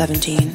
17,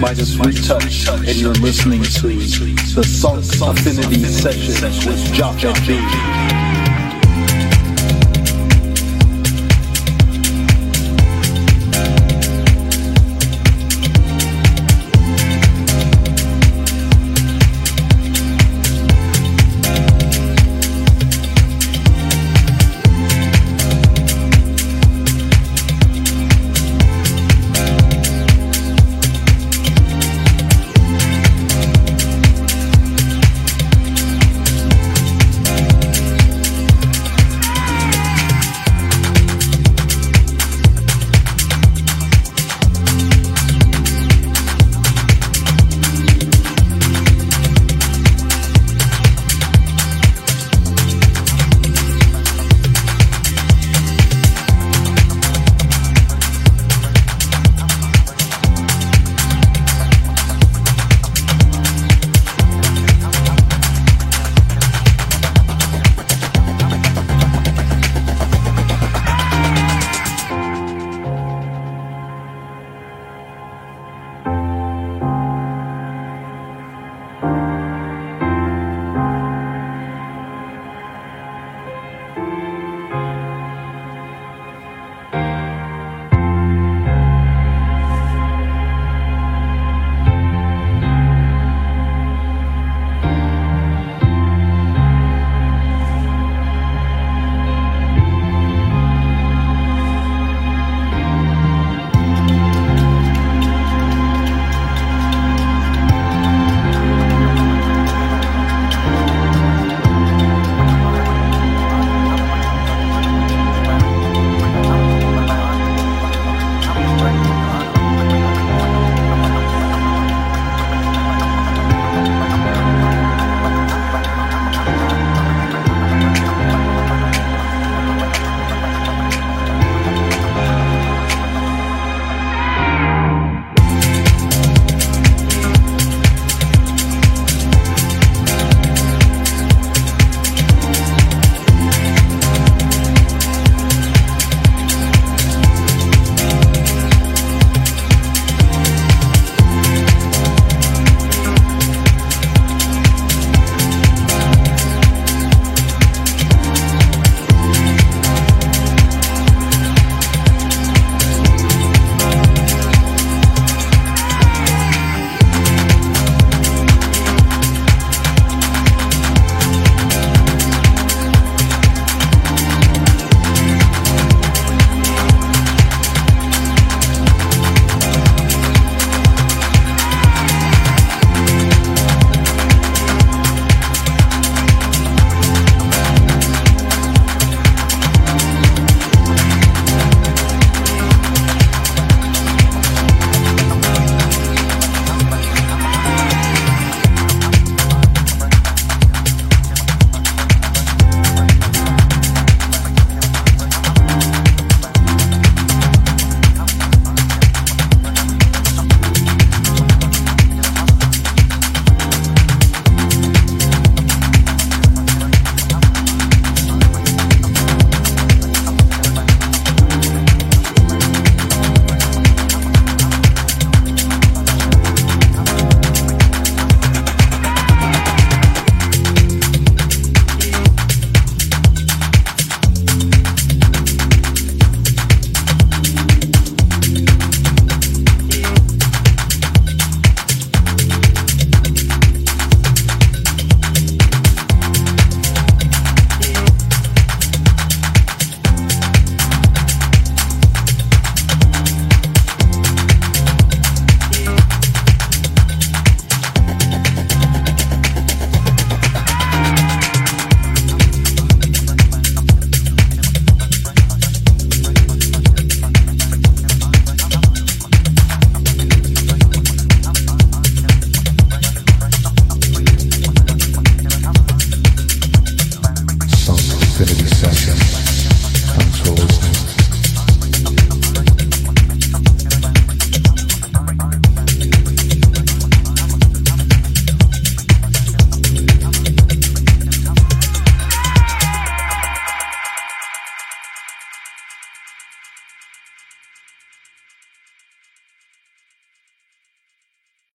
Midas Retouch, and you're listening to the Sunk Affinity Sessions with Jock and B.